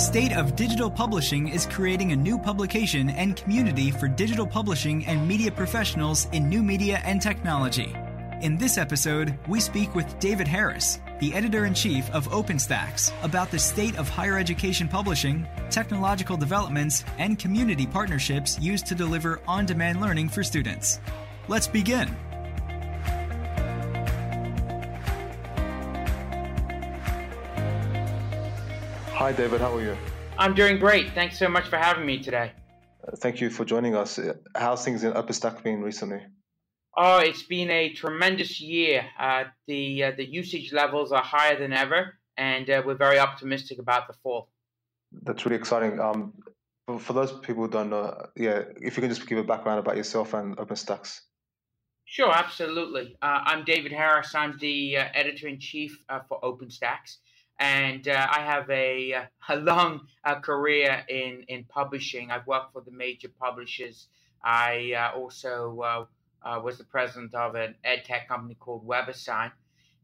State of Digital Publishing is creating a new publication and community for digital publishing and media professionals in new media and technology. In this episode, we speak with David Harris, the editor in chief of OpenStax, about the state of higher education publishing, technological developments, and community partnerships used to deliver on demand learning for students. Let's begin. Hi, David. How are you? I'm doing great. Thanks so much for having me today. Uh, thank you for joining us. How's things in OpenStax been recently? Oh, it's been a tremendous year. Uh, the uh, the usage levels are higher than ever, and uh, we're very optimistic about the fall. That's really exciting. Um, for, for, those people who don't know, yeah, if you can just give a background about yourself and OpenStax. Sure, absolutely. Uh, I'm David Harris. I'm the uh, editor in chief for OpenStax, and I have a, a long career in in publishing. I've worked for the major publishers. I also uh, was the president of an ed tech company called WebAssign.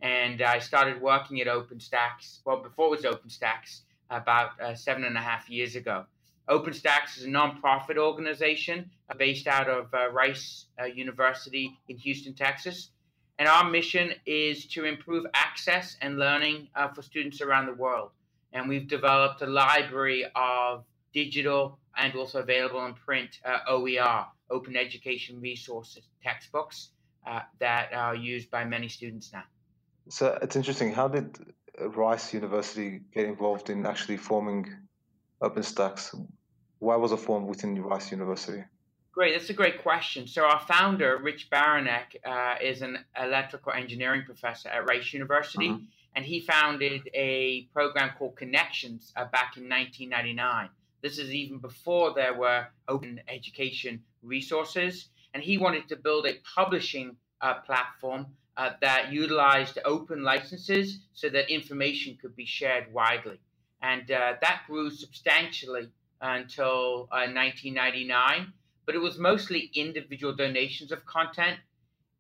And I started working at OpenStax, well, before it was OpenStax, about uh, seven and a half years ago. OpenStax is a nonprofit organization uh, based out of uh, Rice uh, University in Houston, Texas. And our mission is to improve access and learning uh, for students around the world. And we've developed a library of digital and also available in print OER open education resources, textbooks uh, that are used by many students now. So it's interesting. How did Rice University get involved in actually forming OpenStax? Why was it formed within Rice University? Great, that's a great question. So our founder, Rich Baraniuk, uh, is an electrical engineering professor at Rice University, mm-hmm. and he founded a program called Connexions uh, back in 1999. This is even before there were open education resources. And he wanted to build a publishing uh, platform uh, that utilized open licenses so that information could be shared widely. And uh, that grew substantially until 1999, uh, but it was mostly individual donations of content.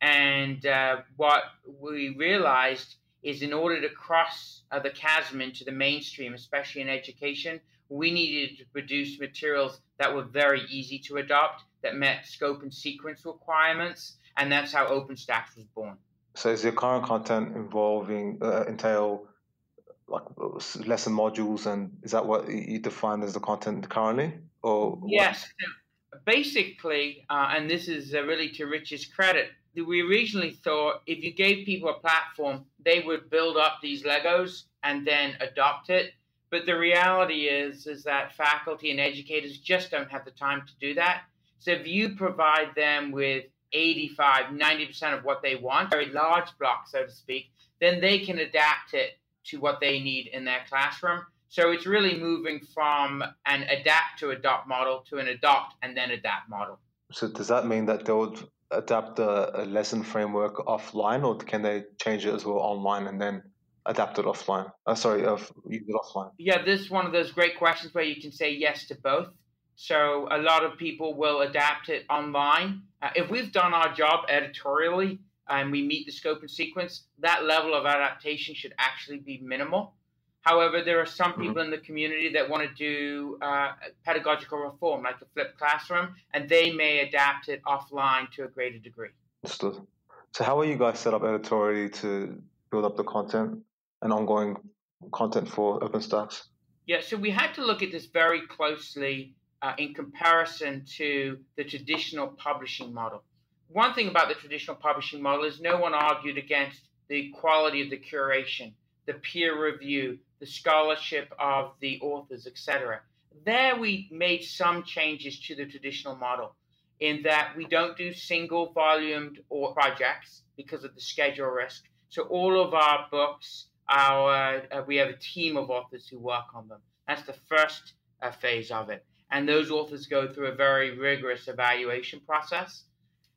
And uh, what we realized is in order to cross uh, the chasm into the mainstream, especially in education, we needed to produce materials that were very easy to adopt, that met scope and sequence requirements, and that's how OpenStax was born. So, is your current content involving uh, entail like lesson modules, and is that what you define as the content currently, or yes? Basically, uh, and this is uh, really to Rich's credit, we originally thought if you gave people a platform, they would build up these Legos and then adopt it. But the reality is, is that faculty and educators just don't have the time to do that. So if you provide them with 85, 90% of what they want, very large block, so to speak, then they can adapt it to what they need in their classroom. So it's really moving from an adapt to adopt model to an adopt and then adapt model. So does that mean that they would adapt a, a lesson framework offline, or can they change it as well online and then adapt it offline? Uh, sorry, uh, use it offline. Yeah, this is one of those great questions where you can say yes to both. So a lot of people will adapt it online. Uh, if we've done our job editorially and we meet the scope and sequence, that level of adaptation should actually be minimal. However, there are some mm-hmm. people mm-hmm. in the community that want to do uh, pedagogical reform, like a flipped classroom, and they may adapt it offline to a greater degree. Understood. So, how are you guys set up editorially to build up the content and ongoing content for OpenStax? Yeah, so we had to look at this very closely uh, in comparison to the traditional publishing model. One thing about the traditional publishing model is no one argued against the quality of the curation, the peer review, the scholarship of the authors, etc. There we made some changes to the traditional model in that we don't do single volumed or projects because of the schedule risk. So all of our books, our uh, we have a team of authors who work on them. That's the first uh, phase of it, and those authors go through a very rigorous evaluation process,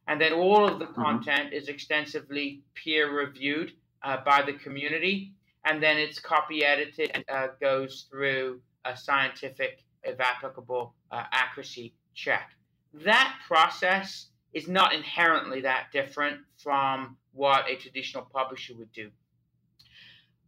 and then all of the mm-hmm. content is extensively peer reviewed uh, by the community, and then it's copy edited and uh, goes through a scientific, if applicable, uh, accuracy check. That process is not inherently that different from what a traditional publisher would do.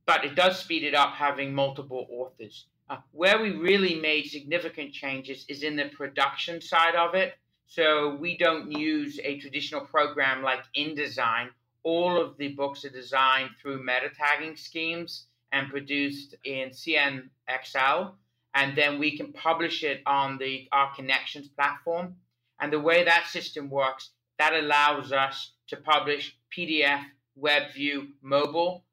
But it does speed it up having multiple authors. Uh, where we really made significant changes is in the production side of it. So we don't use a traditional program like InDesign. All of the books are designed through meta tagging schemes and produced in CNXL. And then we can publish it on the our Connexions platform. And the way that system works, that allows us to publish PDF, WebView, mobile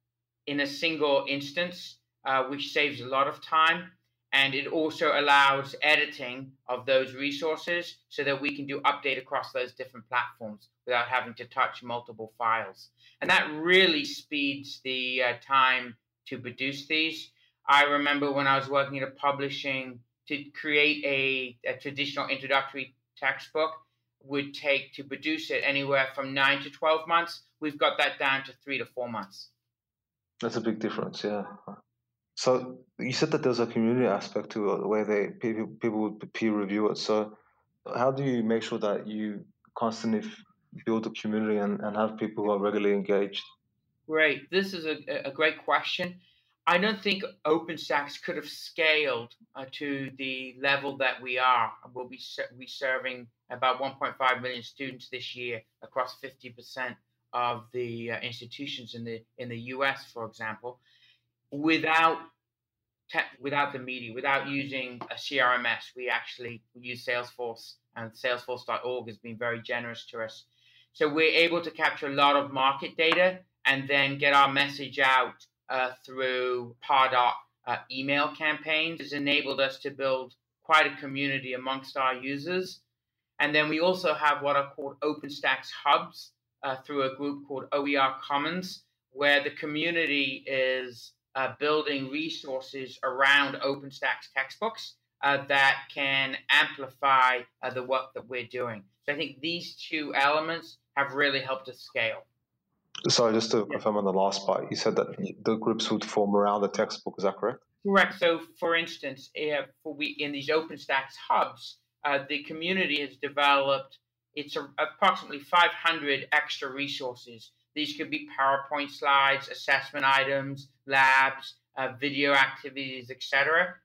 in a single instance, uh, which saves a lot of time. And it also allows editing of those resources so that we can do update across those different platforms without having to touch multiple files. And that really speeds the uh, time to produce these. I remember when I was working at a publishing to create a, a traditional introductory textbook would take to produce it anywhere from nine to 12 months. We've got that down to three to four months. That's a big difference, yeah. So you said that there's a community aspect to it where they people people would peer review it. So how do you make sure that you constantly build a community and, and have people who are regularly engaged? Great. This is a, a great question. I don't think OpenStax could have scaled uh, to the level that we are. We'll be we serving about 1.5 million students this year across 50% of the uh, institutions in the in the U.S., for example, without te- without the media, without using a CRMS. We actually use Salesforce, and Salesforce.org has been very generous to us. So we're able to capture a lot of market data and then get our message out uh, through Pardot uh, email campaigns has enabled us to build quite a community amongst our users. And then we also have what are called OpenStax hubs uh, through a group called OER Commons, where the community is uh, building resources around OpenStax textbooks uh, that can amplify uh, the work that we're doing. So I think these two elements have really helped us scale. Sorry, just to confirm on the last part, you said that the groups would form around the textbook. Is that correct? Correct. So, for instance, if we in these OpenStax hubs, uh, the community has developed it's a, approximately 500 extra resources. These could be PowerPoint slides, assessment items, labs, uh, video activities, etc.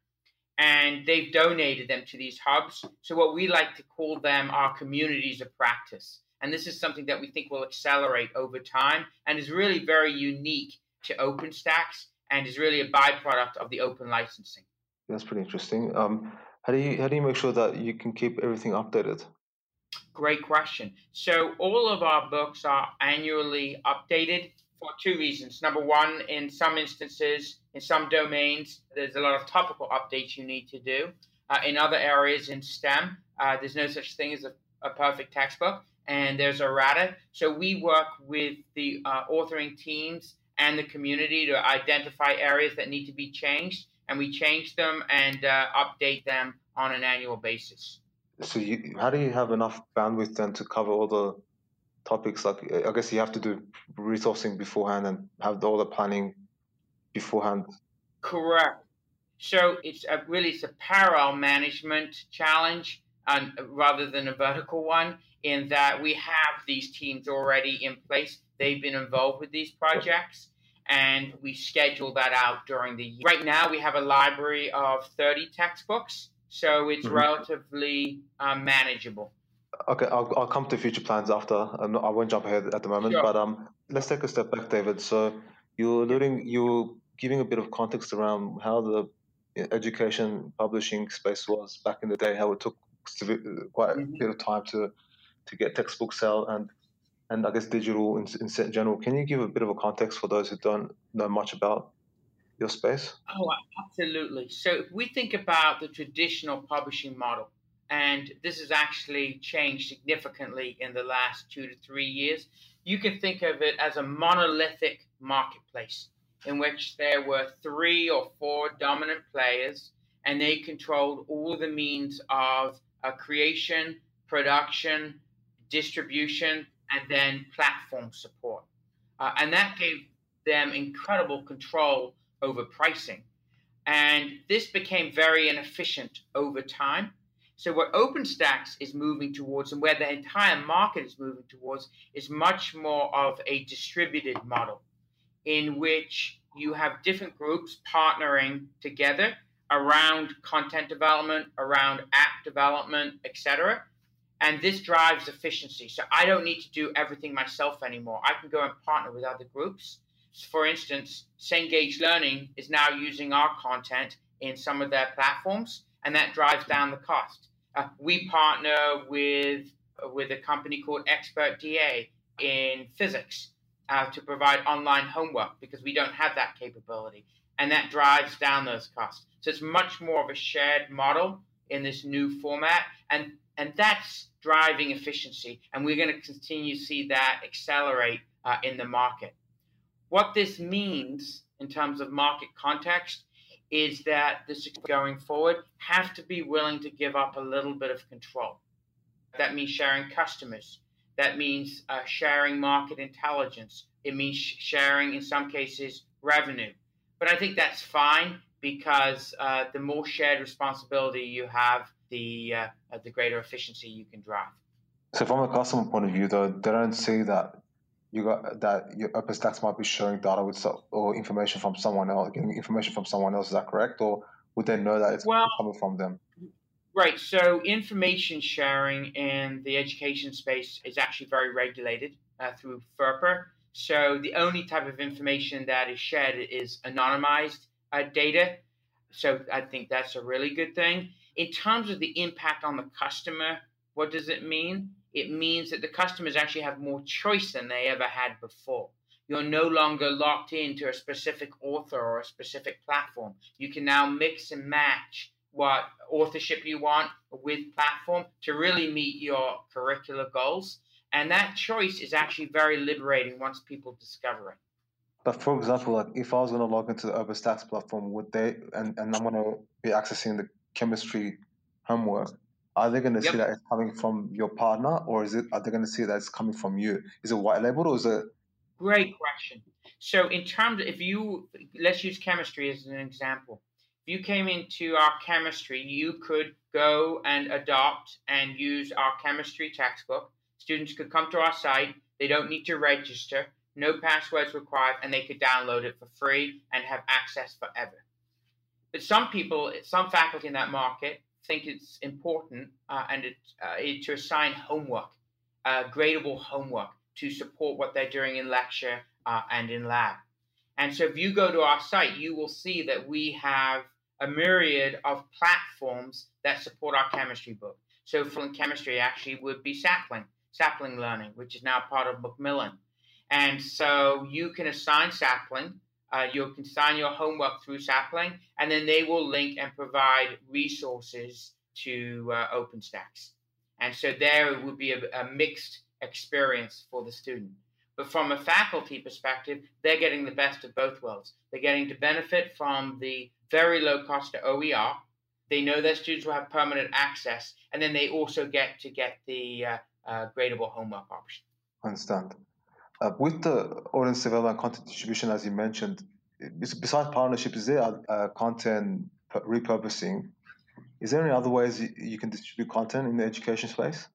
And they've donated them to these hubs. So, what we like to call them are communities of practice. And this is something that we think will accelerate over time and is really very unique to OpenStax and is really a byproduct of the open licensing. That's pretty interesting. Um, how do you how do you make sure that you can keep everything updated? Great question. So all of our books are annually updated for two reasons. Number one, in some instances, in some domains, there's a lot of topical updates you need to do. Uh, in other areas in STEM, uh, there's no such thing as a, a perfect textbook and there's a errata. So we work with the uh, authoring teams and the community to identify areas that need to be changed, and we change them and uh, update them on an annual basis. So, you, how do you have enough bandwidth then to cover all the topics? Like, I guess you have to do resourcing beforehand and have all the planning beforehand. Correct. So it's a, really it's a parallel management challenge um, rather than a vertical one in that we have these teams already in place. They've been involved with these projects and we schedule that out during the year. Right now, we have a library of 30 textbooks, so it's mm-hmm. relatively um, manageable. Okay, I'll, I'll come to future plans after. I'm not, I won't jump ahead at the moment, sure. but um, let's take a step back, David. So you're alluding, you're giving a bit of context around how the education publishing space was back in the day, how it took quite a mm-hmm. bit of time to to get textbooks out and and I guess digital in, in general. Can you give a bit of a context for those who don't know much about your space? Oh, absolutely. So if we think about the traditional publishing model, and this has actually changed significantly in the last two to three years. you can think of it as a monolithic marketplace in which there were three or four dominant players and they controlled all the means of uh, creation, production, distribution, and then platform support. Uh, and that gave them incredible control over pricing. And this became very inefficient over time. So, what OpenStax is moving towards and where the entire market is moving towards is much more of a distributed model in which you have different groups partnering together around content development, around app development, etc. And this drives efficiency. So I don't need to do everything myself anymore. I can go and partner with other groups. For instance, Cengage Learning is now using our content in some of their platforms, and that drives down the cost. Uh, we partner with with a company called Expert TA in physics uh, to provide online homework because we don't have that capability, and that drives down those costs. So it's much more of a shared model in this new format, and and that's driving efficiency, and we're going to continue to see that accelerate uh, in the market. What this means in terms of market context is that this going forward have to be willing to give up a little bit of control. That means sharing customers. That means uh, sharing market intelligence. It means sharing, in some cases, revenue. But I think that's fine because uh, the more shared responsibility you have, the uh, the greater efficiency you can drive. So, from a customer point of view, though, they don't see that you got that your OpenStax might be sharing data with so, or information from someone else, getting information from someone else. Is that correct, or would they know that it's well, coming from them? Right. So, information sharing in the education space is actually very regulated uh, through FERPA. So, the only type of information that is shared is anonymized uh, data. So I think that's a really good thing. In terms of the impact on the customer, what does it mean? It means that the customers actually have more choice than they ever had before. You're no longer locked into a specific author or a specific platform. You can now mix and match what authorship you want with platform to really meet your curricular goals. And that choice is actually very liberating once people discover it. But for example, like if I was going to log into the OpenStax platform, would they and, and I'm going to be accessing the chemistry homework? Are they going to yep. see that it's coming from your partner, or is it? Are they going to see that it's coming from you? Is it white labeled, or is it? Great question. So, in terms, of, if you let's use chemistry as an example. If you came into our chemistry, you could go and adopt and use our chemistry textbook. Students could come to our site. They don't need to register no passwords required, and they could download it for free and have access forever. But some people, some faculty in that market think it's important uh, and it, uh, to assign homework, uh, gradable homework to support what they're doing in lecture uh, and in lab. And so if you go to our site, you will see that we have a myriad of platforms that support our chemistry book. So for chemistry actually would be Sapling, Sapling Learning, which is now part of Macmillan. And so you can assign Sapling. Uh, you can assign your homework through Sapling, and then they will link and provide resources to uh, OpenStax. And so there it would be a, a mixed experience for the student. But from a faculty perspective, they're getting the best of both worlds. They're getting to benefit from the very low cost of OER. They know their students will have permanent access, and then they also get to get the uh, uh, gradable homework option. Understand. Uh, with the audience development content distribution, as you mentioned, besides partnership, is there uh, content repurposing? Is there any other ways you, can distribute content in the education space?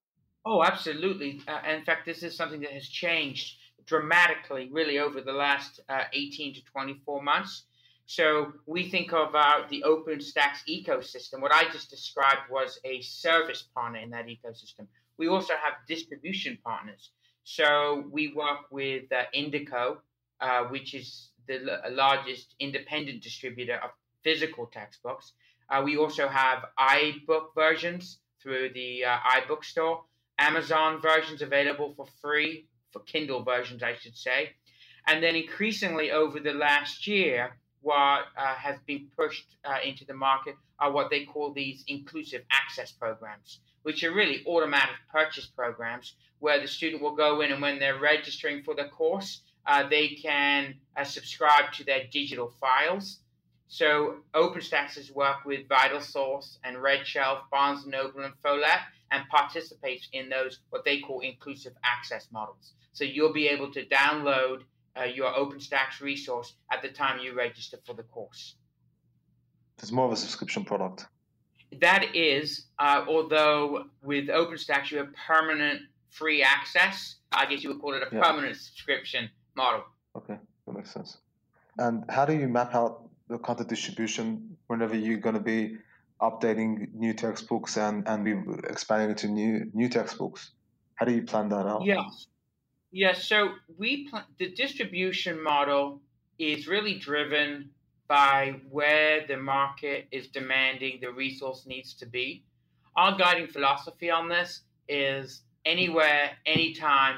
Oh, absolutely. Uh, in fact, this is something that has changed dramatically, really, over the last uh, 18 to 24 months. So we think about the OpenStax ecosystem. What I just described was a service partner in that ecosystem. We also have distribution partners. So we work with uh, Indico, uh, which is the l- largest independent distributor of physical textbooks. Uh, we also have iBook versions through the uh, iBook store, Amazon versions available for free, for Kindle versions, I should say. And then increasingly over the last year, what uh, has been pushed uh, into the market are what they call these inclusive access programs, which are really automatic purchase programs where the student will go in and when they're registering for the course, uh, they can uh, subscribe to their digital files. So OpenStax has worked with VitalSource and RedShelf, Barnes & Noble, and Follett, and participates in those what they call inclusive access models. So you'll be able to download uh, your OpenStax resource at the time you register for the course. It's more of a subscription product. That is, uh, although with OpenStax you have permanent free access. I guess you would call it a yeah. permanent subscription model. Okay, that makes sense. And how do you map out the content distribution whenever you're going to be updating new textbooks and, and be expanding into new new textbooks? How do you plan that out? Yeah, yeah. So we pl- the distribution model is really driven by where the market is demanding the resource needs to be. Our guiding philosophy on this is anywhere, anytime,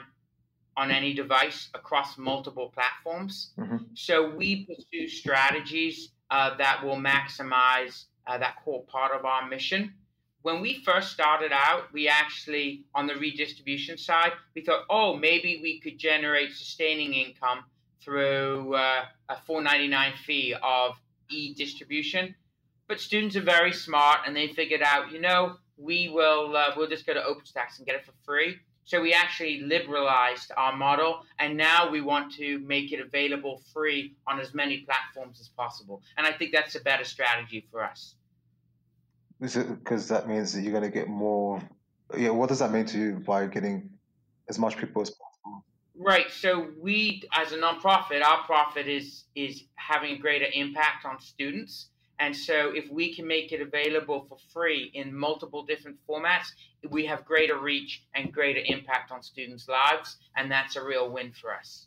on any device across multiple platforms. Mm-hmm. So we pursue strategies uh, that will maximize uh, that core part of our mission. When we first started out, we actually, on the redistribution side, we thought, oh, maybe we could generate sustaining income through uh, a 4.99 fee of e-distribution. But students are very smart, and they figured out, you know, we will uh, we'll just go to OpenStax and get it for free. So we actually liberalized our model, and now we want to make it available free on as many platforms as possible. And I think that's a better strategy for us. Because that means that you're going to get more? Yeah, what does that mean to you by getting as much people as possible? Right. So we, as a nonprofit, our profit is is having a greater impact on students. And so, if we can make it available for free in multiple different formats, we have greater reach and greater impact on students' lives. And that's a real win for us.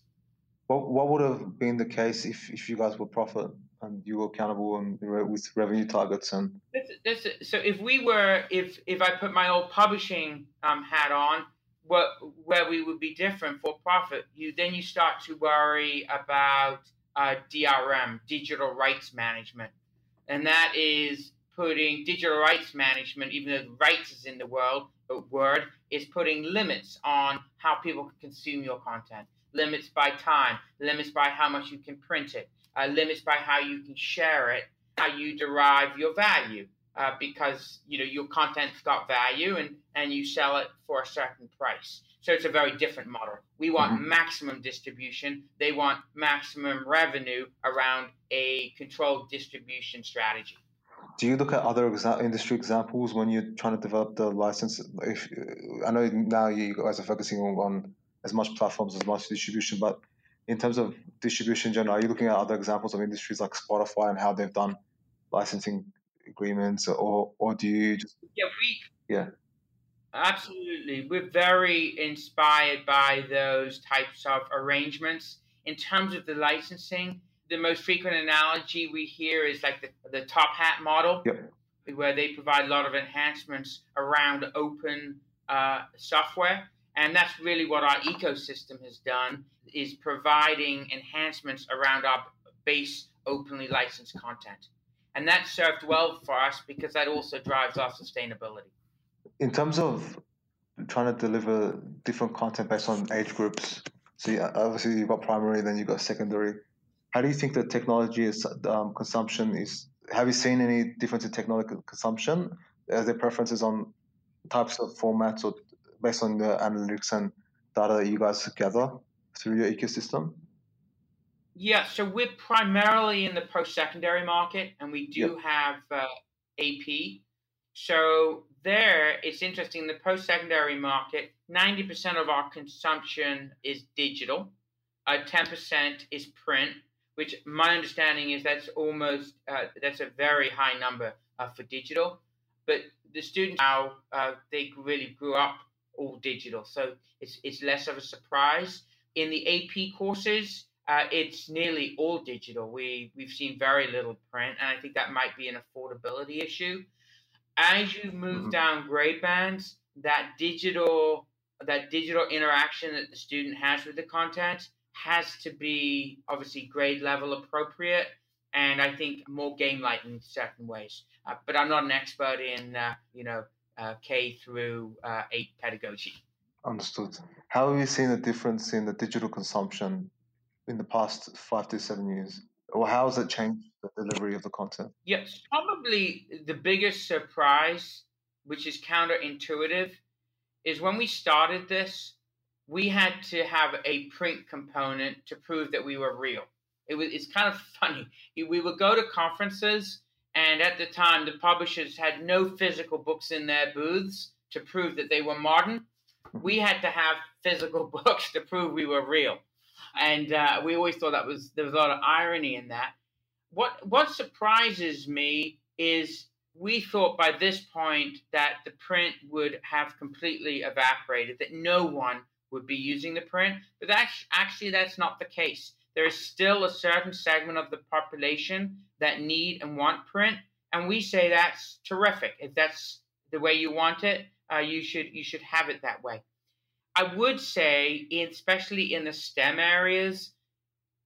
What, what would have been the case if, if you guys were profit and you were accountable and with revenue targets? And so, if we were, if if I put my old publishing um, hat on, what where we would be different for profit, you then you start to worry about uh, DRM, digital rights management and that is putting digital rights management, even though rights is in the world uh, word, is putting limits on how people can consume your content. Limits by time, limits by how much you can print it, uh, limits by how you can share it, how you derive your value. Uh, because you know your content's got value and, and you sell it for a certain price. So it's a very different model. We want mm-hmm. maximum distribution. They want maximum revenue around a controlled distribution strategy. Do you look at other exa- industry examples when you're trying to develop the license? If I know now you guys are focusing on, on as much platforms as much distribution, but in terms of distribution in general, are you looking at other examples of industries like Spotify and how they've done licensing agreements, or or do you just yeah we yeah absolutely we're very inspired by those types of arrangements in terms of the licensing the most frequent analogy we hear is like the, the top hat model, yep. where they provide a lot of enhancements around open uh, software. And that's really what our ecosystem has done is providing enhancements around our base openly licensed content. And that served well for us because that also drives our sustainability. In terms of trying to deliver different content based on age groups, so obviously you've got primary, then you've got secondary how do you think the technology is, um, consumption is? Have you seen any difference in technology consumption? Are there preferences on types of formats or based on the analytics and data that you guys gather through your ecosystem? Yeah, so we're primarily in the post-secondary market, and we do yep. have uh, AP. So there, it's interesting. The post-secondary market, ninety percent of our consumption is digital. Uh, ten percent is print, which my understanding is that's almost uh, that's a very high number uh, for digital. But the students now uh, they really grew up all digital, so it's it's less of a surprise. In the AP courses, uh, it's nearly all digital. We we've seen very little print, and I think that might be an affordability issue. As you move mm-hmm. down grade bands, that digital that digital interaction that the student has with the content has to be obviously grade level appropriate and I think more game like in certain ways. Uh, but I'm not an expert in uh, you know uh, K through uh, 8 pedagogy. Understood. How have you seen a difference in the digital consumption in the past five to seven years? Or how has it changed the delivery of the content? Yes, probably the biggest surprise, which is counterintuitive, is when we started this, we had to have a print component to prove that we were real. It was it's kind of funny. We would go to conferences, and at the time, the publishers had no physical books in their booths to prove that they were modern. Mm-hmm. We had to have physical books to prove we were real, and uh, we always thought that was there was a lot of irony in that. What what surprises me is we thought by this point that the print would have completely evaporated, that no one would be using the print, but that's actually that's not the case. There is still a certain segment of the population that need and want print, and we say that's terrific. If that's the way you want it, uh, you should you should have it that way. I would say, especially in the STEM areas,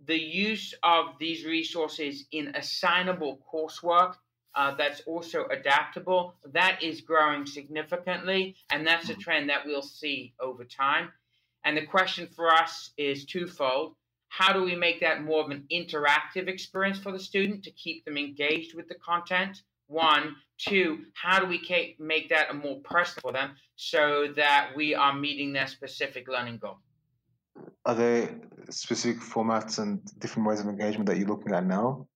the use of these resources in assignable coursework uh, that's also adaptable, that is growing significantly, and that's a mm-hmm. trend that we'll see over time. And the question for us is twofold. How do we make that more of an interactive experience for the student to keep them engaged with the content? One. Two, how do we make that a more personal for them so that we are meeting their specific learning goal? Are there specific formats and different ways of engagement that you're looking at now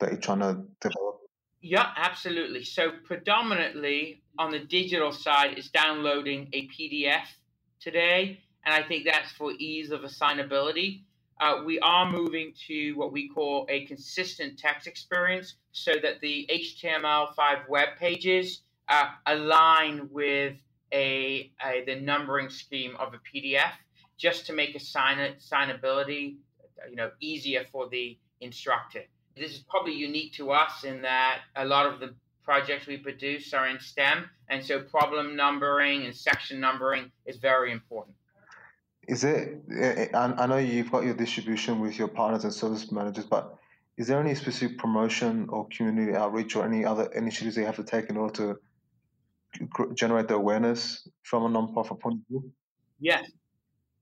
that you're trying to develop? Yeah, absolutely. So, predominantly on the digital side is downloading a PDF today and I think that's for ease of assignability. Uh, we are moving to what we call a consistent text experience so that the HTML5 web pages uh, align with a, a, the numbering scheme of a PDF just to make assign assignability you know easier for the instructor. This is probably unique to us in that a lot of the projects we produce are in STEM, and so problem numbering and section numbering is very important. Is it? Eh, eh, I know you've got your distribution with your partners and service managers, but is there any specific promotion or community outreach or any other initiatives you have to take in order to generate the awareness from a non-profit point of view? Yes,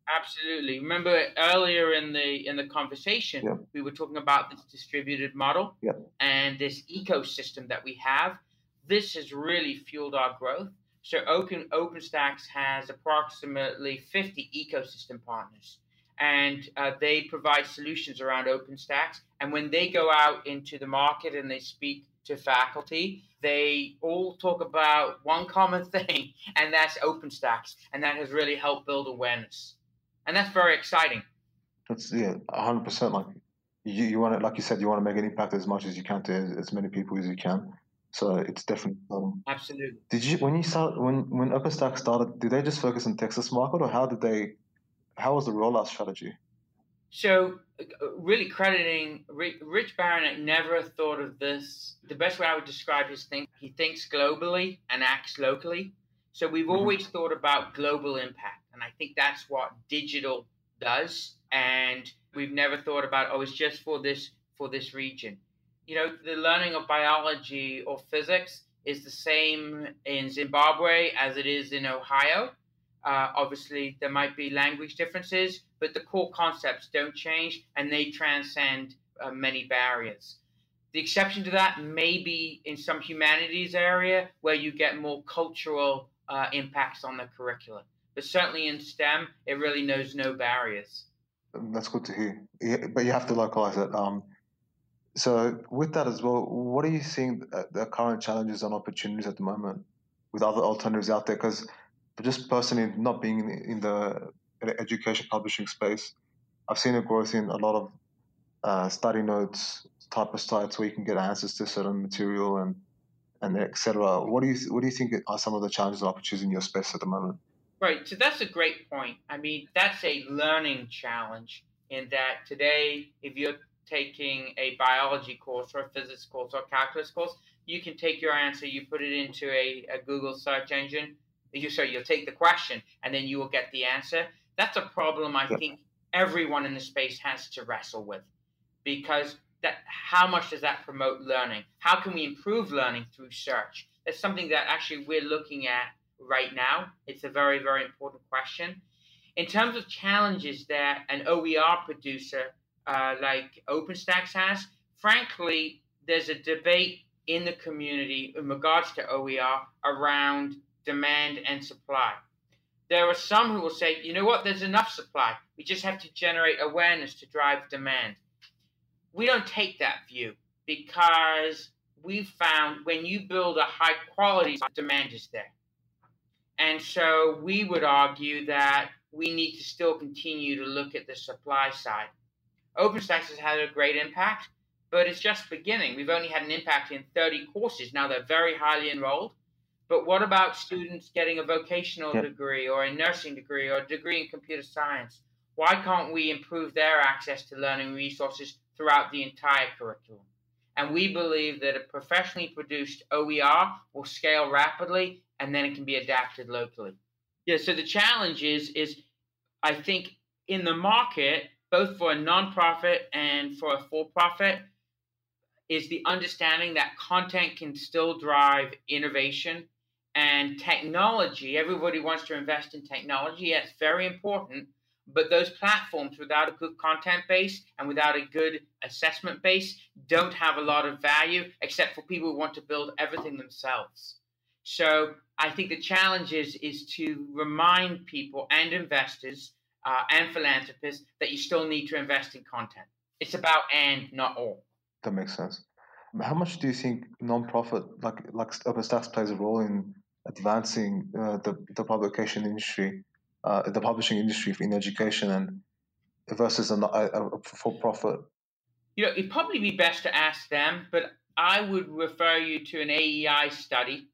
absolutely. Remember earlier in the in the conversation, yeah. we were talking about this distributed model yeah. and this ecosystem that we have. This has really fueled our growth so Open, OpenStax has approximately 50 ecosystem partners, and uh, they provide solutions around OpenStax. And when they go out into the market and they speak to faculty, they all talk about one common thing, and that's OpenStax, and that has really helped build awareness, and that's very exciting. That's yeah, hundred percent. Like you, you want to, like you said, you want to make an impact as much as you can to as, as many people as you can. So it's definitely um, absolutely. Did you when you start when when OpenStax started? Did they just focus on Texas market, or how did they? How was the rollout strategy? So, uh, really crediting Rich Baraniuk never thought of this. The best way I would describe his think, he thinks globally and acts locally. So we've mm-hmm. always thought about global impact, and I think that's what digital does. And we've never thought about oh, it's just for this for this region you know, the learning of biology or physics is the same in Zimbabwe as it is in Ohio. Uh, obviously, there might be language differences, but the core concepts don't change and they transcend uh, many barriers. The exception to that may be in some humanities area where you get more cultural uh, impacts on the curriculum. But certainly in STEM, it really knows no barriers. That's good to hear. Yeah, but you have to localize it. Um, so, with that as well, what are you seeing the current challenges and opportunities at the moment with other alternatives out there? Because just personally, not being in the education publishing space, I've seen a growth in a lot of uh, study notes type of sites where you can get answers to certain material and and etc. What do you what do you think are some of the challenges and opportunities in your space at the moment? Right. So that's a great point. I mean, that's a learning challenge in that today, if you're taking a biology course or a physics course or a calculus course, you can take your answer, you put it into a, a Google search engine. You so you'll take the question and then you will get the answer. That's a problem I think everyone in the space has to wrestle with, because that how much does that promote learning? How can we improve learning through search? That's something that actually we're looking at right now. It's a very, very important question. In terms of challenges that an OER producer uh, like OpenStax has, frankly, there's a debate in the community in regards to OER around demand and supply. There are some who will say, you know what, there's enough supply. We just have to generate awareness to drive demand. We don't take that view because we've found when you build a high quality, demand is there. And so we would argue that we need to still continue to look at the supply side. OpenStax has had a great impact, but it's just beginning. We've only had an impact in 30 courses. Now they're very highly enrolled. But what about students getting a vocational yep. degree or a nursing degree or a degree in computer science? Why can't we improve their access to learning resources throughout the entire curriculum? And we believe that a professionally produced OER will scale rapidly and then it can be adapted locally. Yeah, so the challenge is is I think in the market, both for a nonprofit and for a for-profit, is the understanding that content can still drive innovation and technology. Everybody wants to invest in technology. Yeah, very important. But those platforms without a good content base and without a good assessment base don't have a lot of value except for people who want to build everything themselves. So I think the challenge is, is to remind people and investors uh, and philanthropists that you still need to invest in content. It's about and, not all. That makes sense. How much do you think nonprofit like like OpenStax plays a role in advancing uh, the the publication industry, uh, the publishing industry in education, and versus a, a, a for-profit? You know, it'd probably be best to ask them, but I would refer you to an AEI study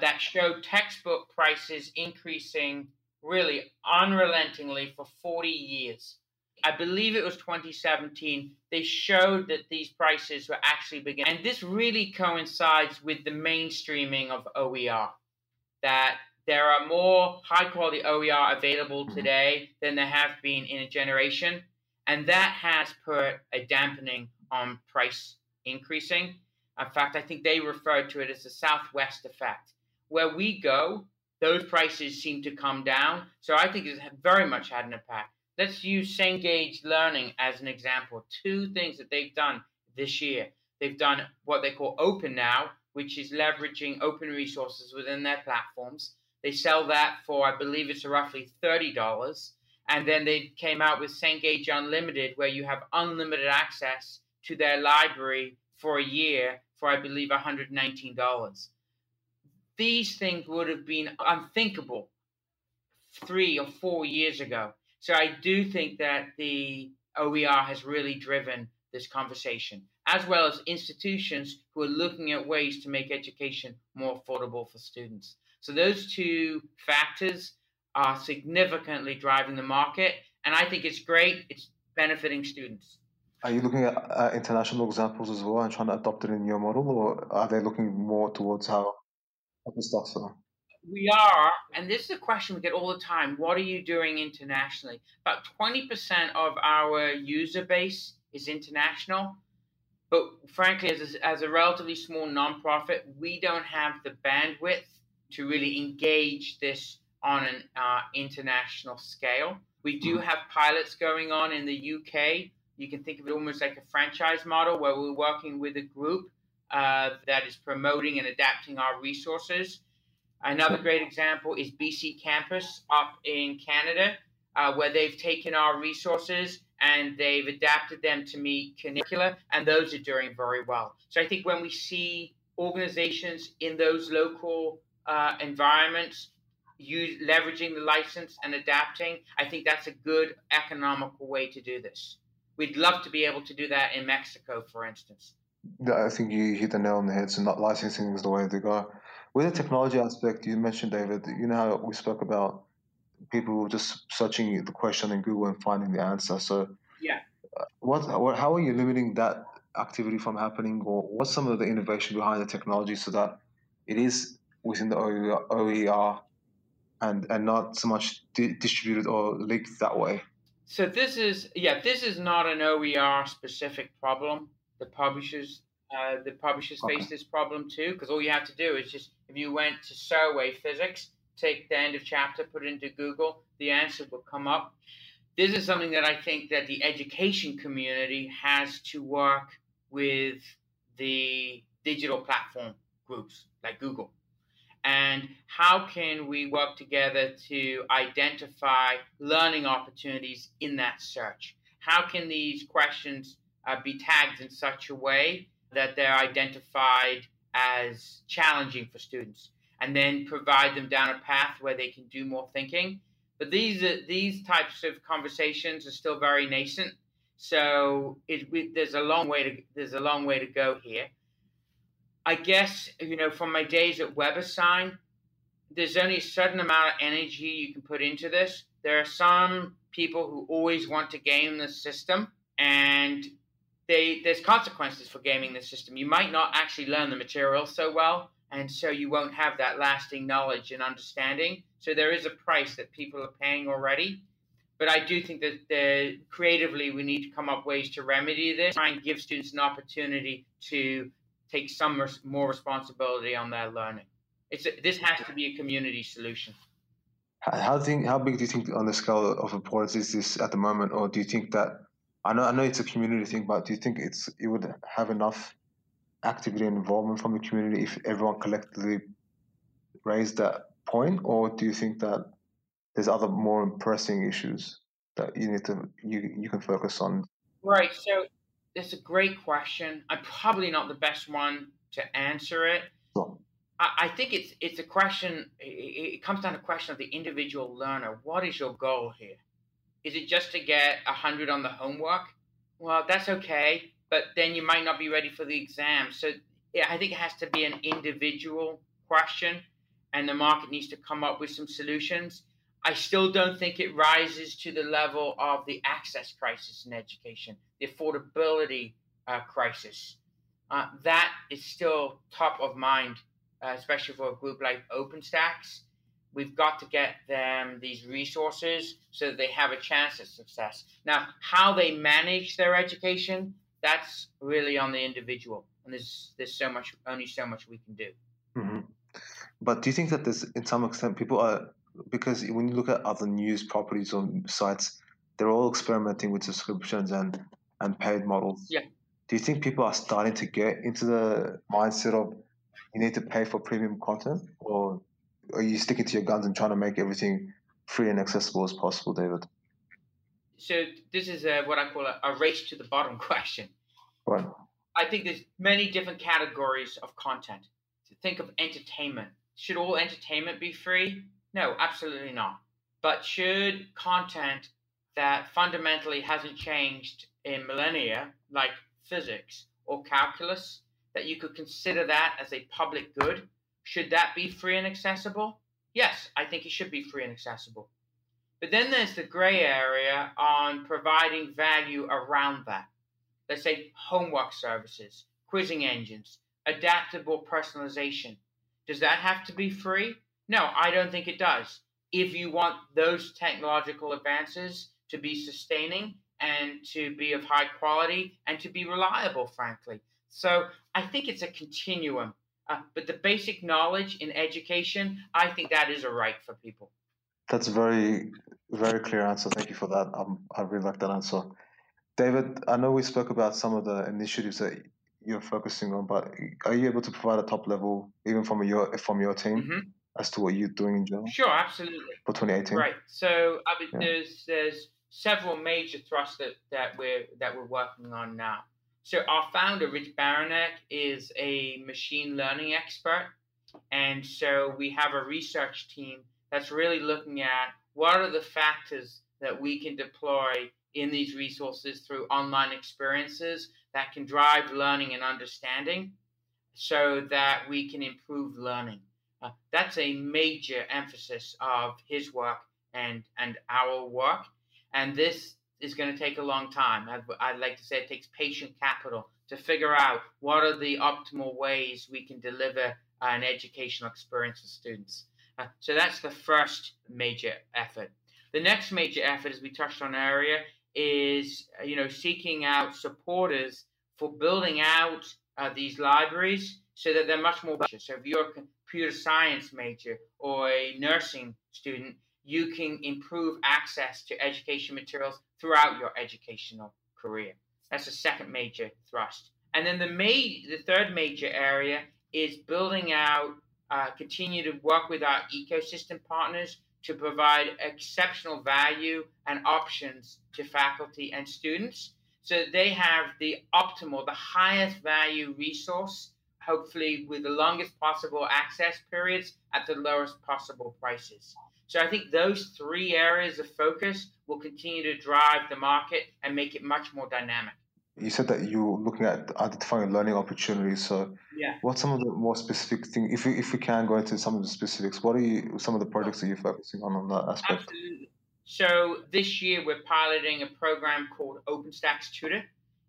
that showed textbook prices increasing really unrelentingly for 40 years. I believe it was 2017, they showed that these prices were actually beginning. And this really coincides with the mainstreaming of OER, that there are more high quality OER available mm-hmm. today than there have been in a generation. And that has put a dampening on price increasing. In fact, I think they referred to it as the Southwest effect. Where we go, those prices seem to come down. So I think it's very much had an impact. Let's use Cengage Learning as an example. Two things that they've done this year. They've done what they call Open Now, which is leveraging open resources within their platforms. They sell that for, I believe it's roughly $30. And then they came out with Cengage Unlimited, where you have unlimited access to their library for a year for, I believe, $119. These things would have been unthinkable three or four years ago. So I do think that the OER has really driven this conversation, as well as institutions who are looking at ways to make education more affordable for students. So those two factors are significantly driving the market, and I think it's great. It's benefiting students. Are you looking at uh, international examples as well and trying to adopt it in your model, or are they looking more towards how We are, and this is a question we get all the time. What are you doing internationally? About 20% of our user base is international. But frankly, as a, as a relatively small nonprofit, we don't have the bandwidth to really engage this on an uh, international scale. We do hmm. have pilots going on in the UK. You can think of it almost like a franchise model where we're working with a group uh, that is promoting and adapting our resources Another great example is BC Campus up in Canada, uh, where they've taken our resources and they've adapted them to meet curricula, and those are doing very well. So I think when we see organizations in those local uh, environments use leveraging the license and adapting, I think that's a good economical way to do this. We'd love to be able to do that in Mexico, for instance. I think you hit the nail on the head. So not licensing is the way to go. With the technology aspect, you mentioned, David, you know how we spoke about people just searching the question in Google and finding the answer. So, yeah. Uh, what, how are you limiting that activity from happening, or what's some of the innovation behind the technology so that it is within the OER and and not so much di- distributed or leaked that way? So this is yeah, this is not an OER specific problem. The publishers Uh, the publishers okay. face this problem too, because all you have to do is just if you went to Survey Physics, take the end of chapter, put it into Google, the answer will come up. This is something that I think that the education community has to work with the digital platform groups like Google. And how can we work together to identify learning opportunities in that search? How can these questions uh, be tagged in such a way that they're identified as challenging for students and then provide them down a path where they can do more thinking? But these, uh, these types of conversations are still very nascent. So it, we, there's a long way to there's a long way to go here. I guess you know from my days at WebAssign, there's only a certain amount of energy you can put into this. There are some people who always want to game the system, and they there's consequences for gaming the system. You might not actually learn the material so well, and so you won't have that lasting knowledge and understanding. So there is a price that people are paying already. But I do think that the, creatively we need to come up ways to remedy this, try and give students an opportunity to take some res- more responsibility on their learning. It's a, this has to be a community solution. How think how big do you think on the scale of importance is this at the moment, or do you think that I know I know it's a community thing, but do you think it's it would have enough activity and involvement from the community if everyone collectively raised that point, or do you think that there's other more pressing issues that you need to you you can focus on. Right. So it's a great question. I'm probably not the best one to answer it. Sure. I, I think it's it's a question. It, it comes down to a question of the individual learner. What is your goal here? Is it just to get a hundred on the homework? Well, that's okay, but then you might not be ready for the exam. So yeah, I think it has to be an individual question, and the market needs to come up with some solutions. I still don't think it rises to the level of the access crisis in education, the affordability uh, crisis. Uh, that is still top of mind, uh, especially for a group like OpenStax. We've got to get them these resources so that they have a chance at success. Now, how they manage their education, that's really on the individual. And there's, there's so much, only so much we can do. Mm-hmm. But do you think that there's, in some extent, people are because when you look at other news properties or sites, they're all experimenting with subscriptions and and paid models. Yeah. Do you think people are starting to get into the mindset of you need to pay for premium content, or are you sticking to your guns and trying to make everything free and accessible as possible, David? So this is a, what I call a, a race to the bottom question. Right. I think there's many different categories of content. To think of entertainment. Should all entertainment be free? No, absolutely not. But should content that fundamentally hasn't changed in millennia, like physics or calculus, that you could consider that as a public good, should that be free and accessible? Yes, I think it should be free and accessible. But then there's the gray area on providing value around that. Let's say homework services, quizzing engines, adaptable personalization. Does that have to be free? No, I don't think it does. If you want those technological advances to be sustaining and to be of high quality and to be reliable, frankly. So I think it's a continuum. Uh, but the basic knowledge in education, I think that is a right for people. That's a very, very clear answer. Thank you for that. Um, I really like that answer. David, I know we spoke about some of the initiatives that you're focusing on, but are you able to provide a top level, even from your from your team? Mm-hmm as to what you're doing in general? Sure, absolutely. For 2018, right? So I mean, yeah. there's there's several major thrusts that, that we're that we're working on now. So our founder, Rich Baraniuk, is a machine learning expert, and so we have a research team that's really looking at what are the factors that we can deploy in these resources through online experiences that can drive learning and understanding so that we can improve learning. Uh, that's a major emphasis of his work and and our work, and this is going to take a long time. I'd, I'd like to say it takes patient capital to figure out what are the optimal ways we can deliver an educational experience for students. Uh, so that's the first major effort. The next major effort, as we touched on earlier, is you know seeking out supporters for building out uh, these libraries so that they're much more. So if you're a computer science major or a nursing student, you can improve access to education materials throughout your educational career. That's the second major thrust. And then the ma- the third major area is building out, uh, continue to work with our ecosystem partners to provide exceptional value and options to faculty and students so they have the optimal, the highest value resource, hopefully with the longest possible access periods at the lowest possible prices. So I think those three areas of focus will continue to drive the market and make it much more dynamic. You said that you're looking at identifying learning opportunities. So, yeah, what's some of the more specific things? If we, if we can go into some of the specifics, what are you some of the projects that you're focusing on on that aspect? Absolutely. So this year we're piloting a program called OpenStax Tutor,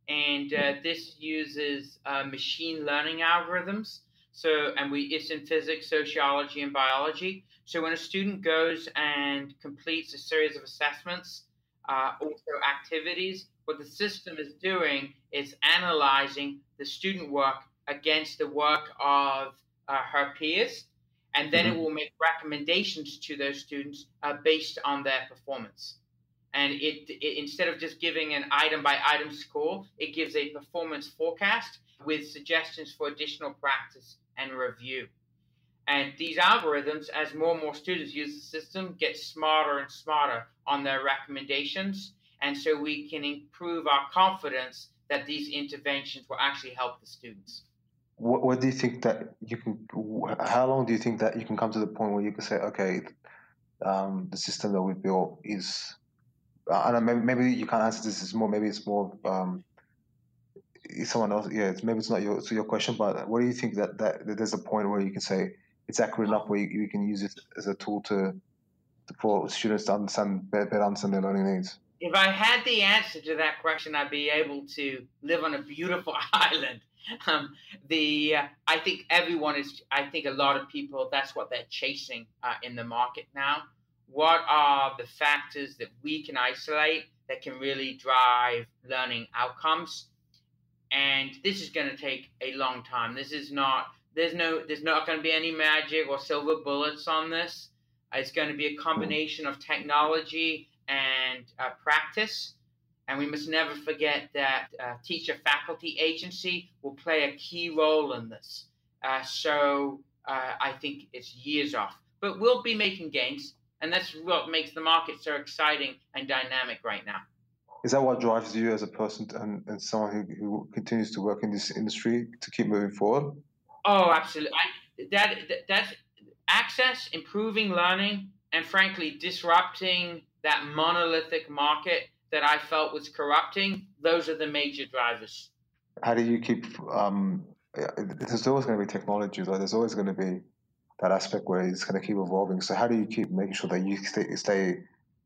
and uh, this uses uh, machine learning algorithms. So, and we it's in physics, sociology, and biology. So when a student goes and completes a series of assessments, uh, also activities, what the system is doing is analyzing the student work against the work of uh, her peers, and then mm-hmm. it will make recommendations to those students uh, based on their performance. And it, it, instead of just giving an item by item score, it gives a performance forecast with suggestions for additional practice and review. And these algorithms, as more and more students use the system, get smarter and smarter on their recommendations. And so we can improve our confidence that these interventions will actually help the students. What, what do you think that you can, how long do you think that you can come to the point where you can say, okay, um, the system that we built is, Know, maybe, maybe you can't answer this, it's more, maybe it's more, um, someone else, yeah, maybe it's not your, so your question, but what do you think that, that, that there's a point where you can say, it's accurate enough where you, you can use it as a tool to, to for students to understand better, better understand their learning needs? If I had the answer to that question, I'd be able to live on a beautiful island. Um, the uh, I think everyone is. I think a lot of people. That's what they're chasing uh, in the market now. What are the factors that we can isolate that can really drive learning outcomes? And this is going to take a long time. This is not there's no there's not going to be any magic or silver bullets on this. It's going to be a combination of technology and uh, practice. And we must never forget that uh, teacher faculty agency will play a key role in this. Uh, so uh, I think it's years off. But we'll be making gains. And that's what makes the market so exciting and dynamic right now. Is that what drives you as a person and, and someone who, who continues to work in this industry to keep moving forward? Oh, absolutely. I, that, that that's access, improving learning, and frankly, disrupting that monolithic market that I felt was corrupting. Those are the major drivers. How do you keep? Um, there's always going to be technology, though. There's always going to be that aspect where it's going to keep evolving. So how do you keep making sure that you stay, stay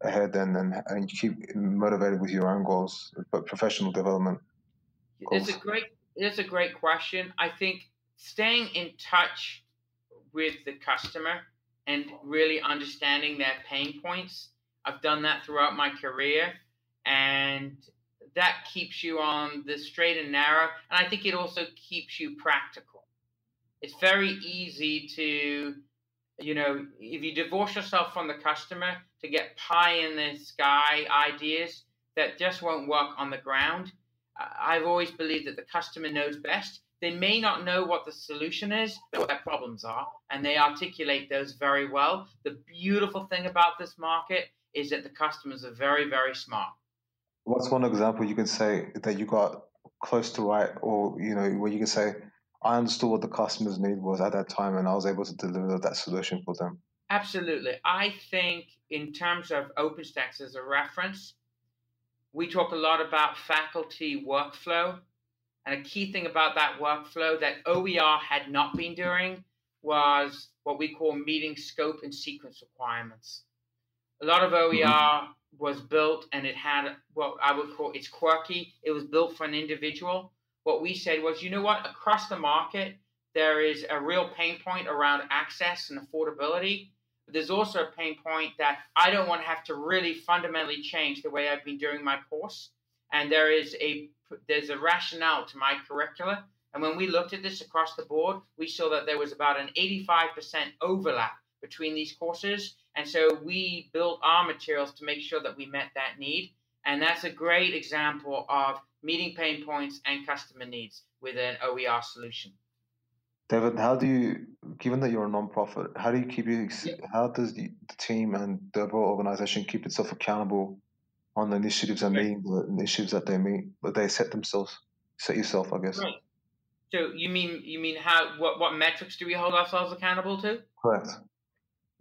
ahead and, and and you keep motivated with your own goals, but professional development? It's a great. It's a great question. I think staying in touch with the customer and really understanding their pain points. I've done that throughout my career, and that keeps you on the straight and narrow. And I think it also keeps you practical. It's very easy to, you know, if you divorce yourself from the customer to get pie in the sky ideas that just won't work on the ground. I've always believed that the customer knows best they may not know what the solution is, but what their problems are, and they articulate those very well. The beautiful thing about this market is that the customers are very, very smart. What's one example you can say that you got close to right, or you know, where you can say, I understood what the customer's need was at that time, and I was able to deliver that solution for them. Absolutely, I think in terms of OpenStax as a reference, we talk a lot about faculty workflow and a key thing about that workflow that OER had not been doing was what we call meeting scope and sequence requirements. A lot of OER mm-hmm. was built and it had what I would call it's quirky. It was built for an individual. What we said was, you know what, across the market, there is a real pain point around access and affordability. But there's also a pain point that I don't want to have to really fundamentally change the way I've been doing my course. And there is a there's a rationale to my curricula And when we looked at this across the board, we saw that there was about an 85% overlap between these courses. And so we built our materials to make sure that we met that need. And that's a great example of meeting pain points and customer needs with an OER solution. David, how do you, given that you're a nonprofit, how do you keep you, how does the, the team and the overall organization keep itself accountable on the initiatives and meeting the initiatives that they meet, but they set themselves, set yourself, I guess. Right. So you mean you mean how what what metrics do we hold ourselves accountable to? Correct.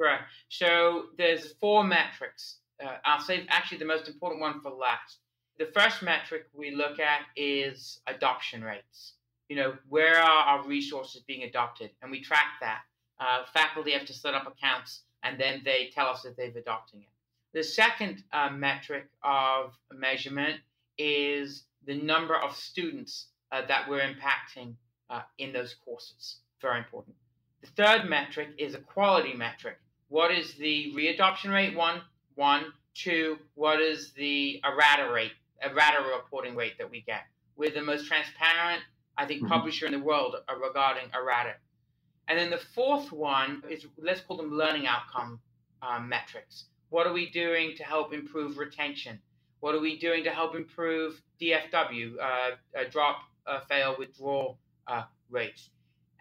Correct. So there's four metrics. Uh, I'll say actually the most important one for last. The first metric we look at is adoption rates. You know, where are our resources being adopted? And we track that. Uh, faculty have to set up accounts and then they tell us that they've adopting it. The second uh, metric of measurement is the number of students uh, that we're impacting uh, in those courses. Very important. The third metric is a quality metric. What is the readoption rate? One, one, two. What is the errata rate, errata reporting rate that we get? We're the most transparent, I think, mm-hmm. publisher in the world uh, regarding errata. And then the fourth one is let's call them learning outcome uh, metrics. What are we doing to help improve retention? What are we doing to help improve DFW, uh, drop, uh, fail, withdrawal uh, rates?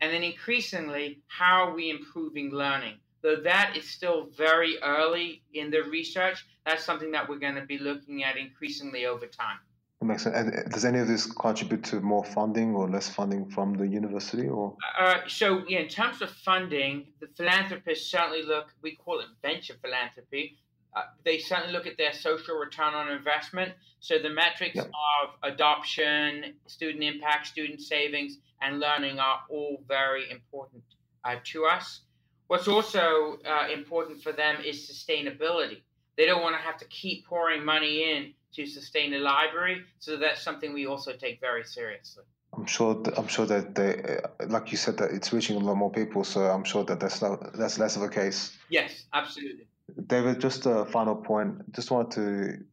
And then increasingly, how are we improving learning? Though that is still very early in the research, that's something that we're going to be looking at increasingly over time. That makes sense. And uh, does any of this contribute to more funding or less funding from the university? Or uh, so, yeah, in terms of funding, the philanthropists certainly look. We call it venture philanthropy. Uh, they certainly look at their social return on investment. So the metrics yep. of adoption, student impact, student savings, and learning are all very important uh, to us. What's also uh, important for them is sustainability. They don't want to have to keep pouring money in to sustain the library, so that's something we also take very seriously. I'm sure. That, I'm sure that they, uh, like you said, that it's reaching a lot more people. So I'm sure that that's not, that's less of a case. Yes, absolutely. David, just a final point. Just wanted to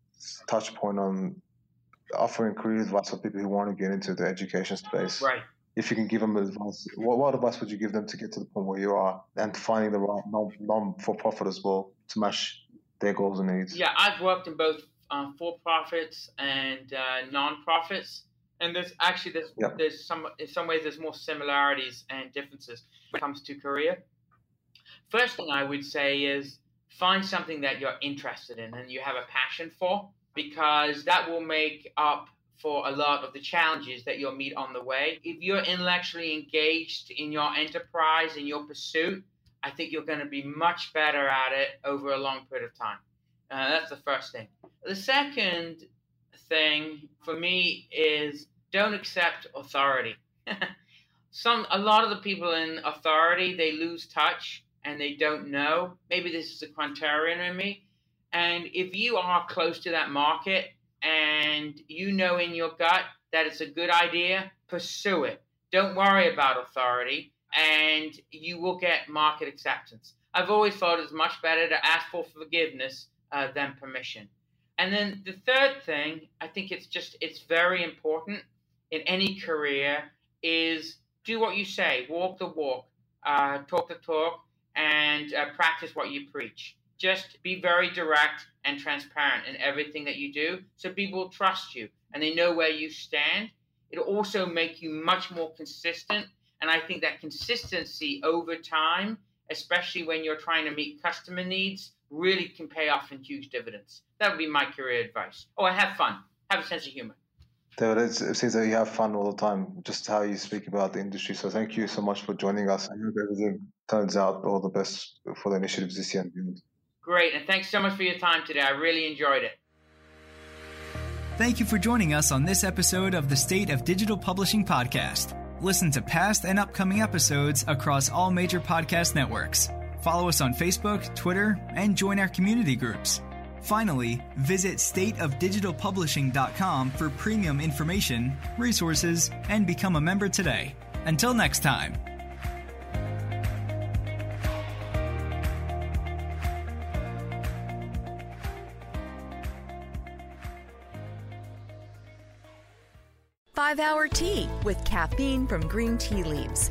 touch point on offering career advice for people who want to get into the education space. Right. If you can give them advice, what, what advice would you give them to get to the point where you are and finding the right non, non for profit as well to match their goals and needs? Yeah, I've worked in both um, for profits and uh, non profits, and there's actually there's yep. there's some in some ways there's more similarities and differences when it comes to career. First thing I would say is find something that you're interested in and you have a passion for because that will make up for a lot of the challenges that you'll meet on the way. If you're intellectually engaged in your enterprise, in your pursuit, I think you're going to be much better at it over a long period of time. Uh, that's the first thing. The second thing for me is don't accept authority. Some a lot of the people in authority they lose touch and they don't know. Maybe this is a contrarian in me. And if you are close to that market and you know in your gut that it's a good idea, pursue it. Don't worry about authority and you will get market acceptance. I've always thought it's much better to ask for forgiveness uh, than permission. And then the third thing, I think it's just it's very important in any career is do what you say, walk the walk, uh, talk the talk, and uh, practice what you preach. Just be very direct and transparent in everything that you do so people trust you and they know where you stand. It'll also make you much more consistent. And I think that consistency over time, especially when you're trying to meet customer needs, really can pay off in huge dividends. That would be my career advice. Oh, I have fun. Have a sense of humor. David, it seems that you have fun all the time, just how you speak about the industry. So thank you so much for joining us. I hope everything turns out all the best for the initiatives this year and beyond. Great, and thanks so much for your time today. I really enjoyed it. Thank you for joining us on this episode of the State of Digital Publishing podcast. Listen to past and upcoming episodes across all major podcast networks. Follow us on Facebook, Twitter, and join our community groups. Finally, visit stateofdigitalpublishing.com for premium information, resources, and become a member today. Until next time. 5 Hour Tea with caffeine from green tea leaves.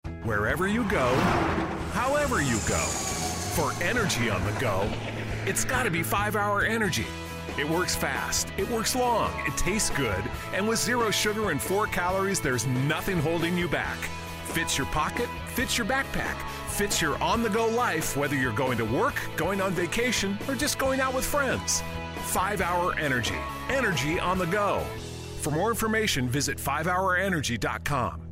Wherever you go, however you go, for energy on the go, it's got to be 5 Hour Energy. It works fast, it works long, it tastes good, and with zero sugar and 4 calories, there's nothing holding you back. Fits your pocket, fits your backpack, fits your on the go life, whether you're going to work, going on vacation, or just going out with friends. 5 Hour Energy. Energy on the go. For more information, visit 5hourenergy.com.